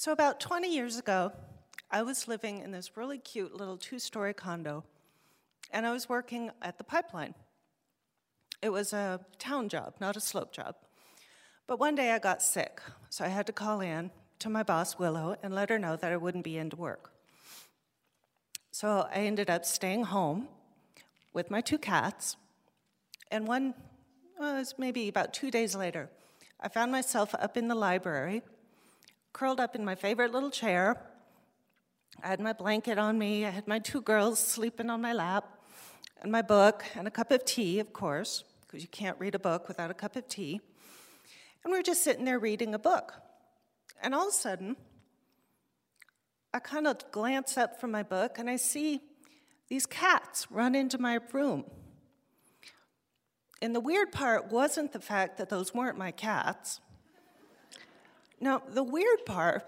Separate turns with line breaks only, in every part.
So, about 20 years ago, I was living in this really cute little two story condo, and I was working at the pipeline. It was a town job, not a slope job. But one day I got sick, so I had to call in to my boss, Willow, and let her know that I wouldn't be into work. So I ended up staying home with my two cats, and one uh, was maybe about two days later, I found myself up in the library curled up in my favorite little chair. I had my blanket on me, I had my two girls sleeping on my lap, and my book, and a cup of tea, of course, because you can't read a book without a cup of tea. And we are just sitting there reading a book. And all of a sudden, I kind of glance up from my book and I see these cats run into my room. And the weird part wasn't the fact that those weren't my cats. Now, the weird part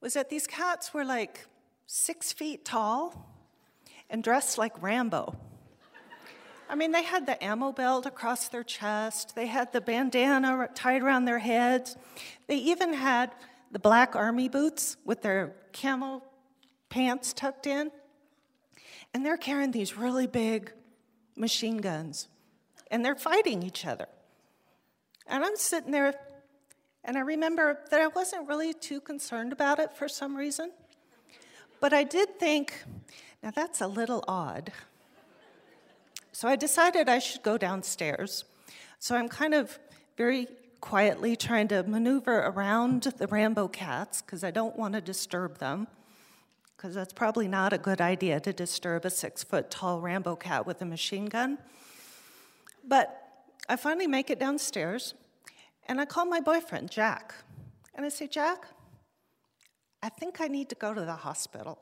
was that these cats were like six feet tall and dressed like Rambo. I mean, they had the ammo belt across their chest, they had the bandana tied around their heads, they even had the black army boots with their camel pants tucked in. And they're carrying these really big machine guns, and they're fighting each other. And I'm sitting there and I remember that I wasn't really too concerned about it for some reason. But I did think, now that's a little odd. So I decided I should go downstairs. So I'm kind of very quietly trying to maneuver around the Rambo cats because I don't want to disturb them. Because that's probably not a good idea to disturb a six foot tall Rambo cat with a machine gun. But I finally make it downstairs and I call my boyfriend, Jack, and I say, Jack, I think I need to go to the hospital.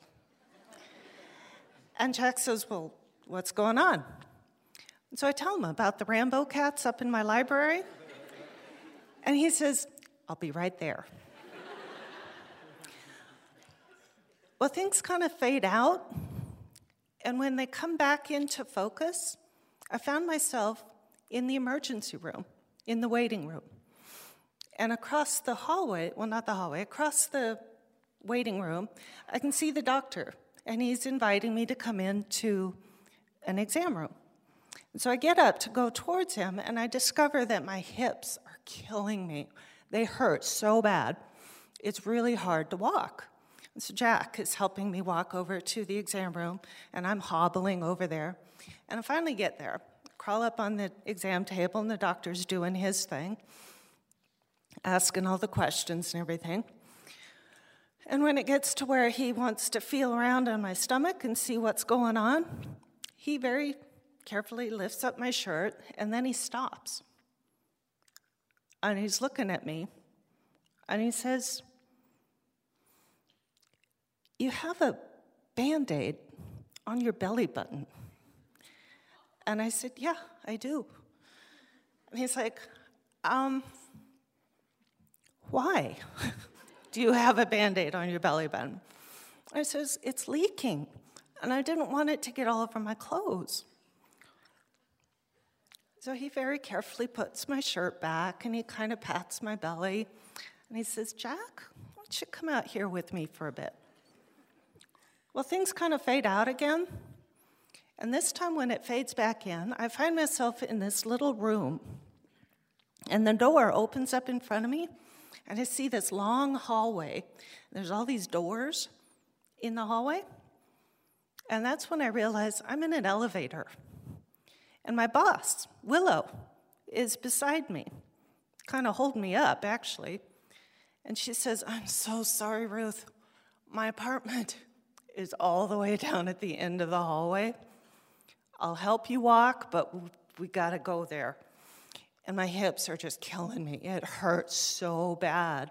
And Jack says, Well, what's going on? And so I tell him about the Rambo cats up in my library. And he says, I'll be right there. well, things kind of fade out. And when they come back into focus, I found myself in the emergency room, in the waiting room. And across the hallway, well, not the hallway, across the waiting room, I can see the doctor, and he's inviting me to come into an exam room. And so I get up to go towards him, and I discover that my hips are killing me. They hurt so bad. It's really hard to walk. And so Jack is helping me walk over to the exam room, and I'm hobbling over there. And I finally get there, crawl up on the exam table, and the doctor's doing his thing asking all the questions and everything. And when it gets to where he wants to feel around on my stomach and see what's going on, he very carefully lifts up my shirt and then he stops. And he's looking at me and he says, You have a band aid on your belly button. And I said, Yeah, I do. And he's like, um, why do you have a band aid on your belly button? I says, It's leaking, and I didn't want it to get all over my clothes. So he very carefully puts my shirt back and he kind of pats my belly and he says, Jack, why don't you come out here with me for a bit? Well, things kind of fade out again. And this time, when it fades back in, I find myself in this little room. And the door opens up in front of me, and I see this long hallway. There's all these doors in the hallway. And that's when I realize I'm in an elevator. And my boss, Willow, is beside me, kind of holding me up, actually. And she says, I'm so sorry, Ruth. My apartment is all the way down at the end of the hallway. I'll help you walk, but we got to go there and my hips are just killing me. It hurts so bad.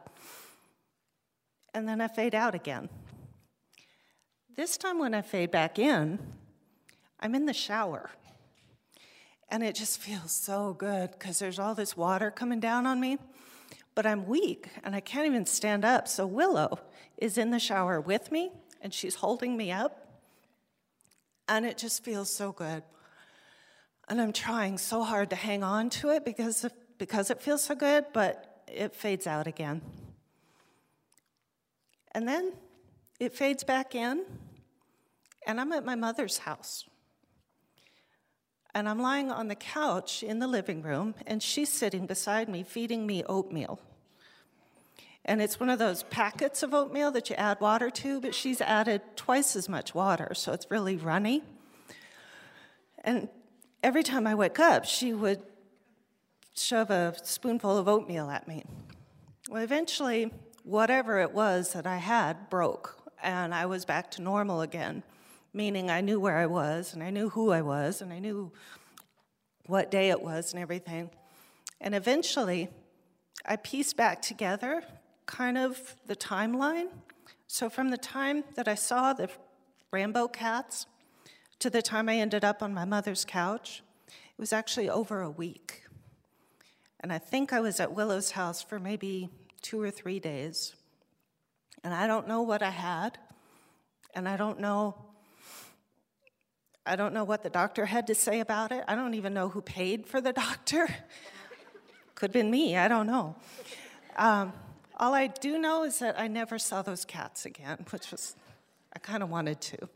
And then I fade out again. This time, when I fade back in, I'm in the shower. And it just feels so good because there's all this water coming down on me. But I'm weak and I can't even stand up. So Willow is in the shower with me and she's holding me up. And it just feels so good. And I'm trying so hard to hang on to it because, of, because it feels so good, but it fades out again. And then it fades back in, and I'm at my mother's house. And I'm lying on the couch in the living room, and she's sitting beside me feeding me oatmeal. And it's one of those packets of oatmeal that you add water to, but she's added twice as much water, so it's really runny. And every time I wake up, she would shove a spoonful of oatmeal at me. Well, eventually, whatever it was that I had broke, and I was back to normal again, meaning I knew where I was, and I knew who I was, and I knew what day it was, and everything. And eventually, I pieced back together kind of the timeline. So, from the time that I saw the Rambo cats to the time I ended up on my mother's couch, it was actually over a week. And I think I was at Willow's house for maybe two or three days. And I don't know what I had, and I don't know. I don't know what the doctor had to say about it. I don't even know who paid for the doctor. Could have been me, I don't know. Um, all I do know is that I never saw those cats again, which was, I kind of wanted to.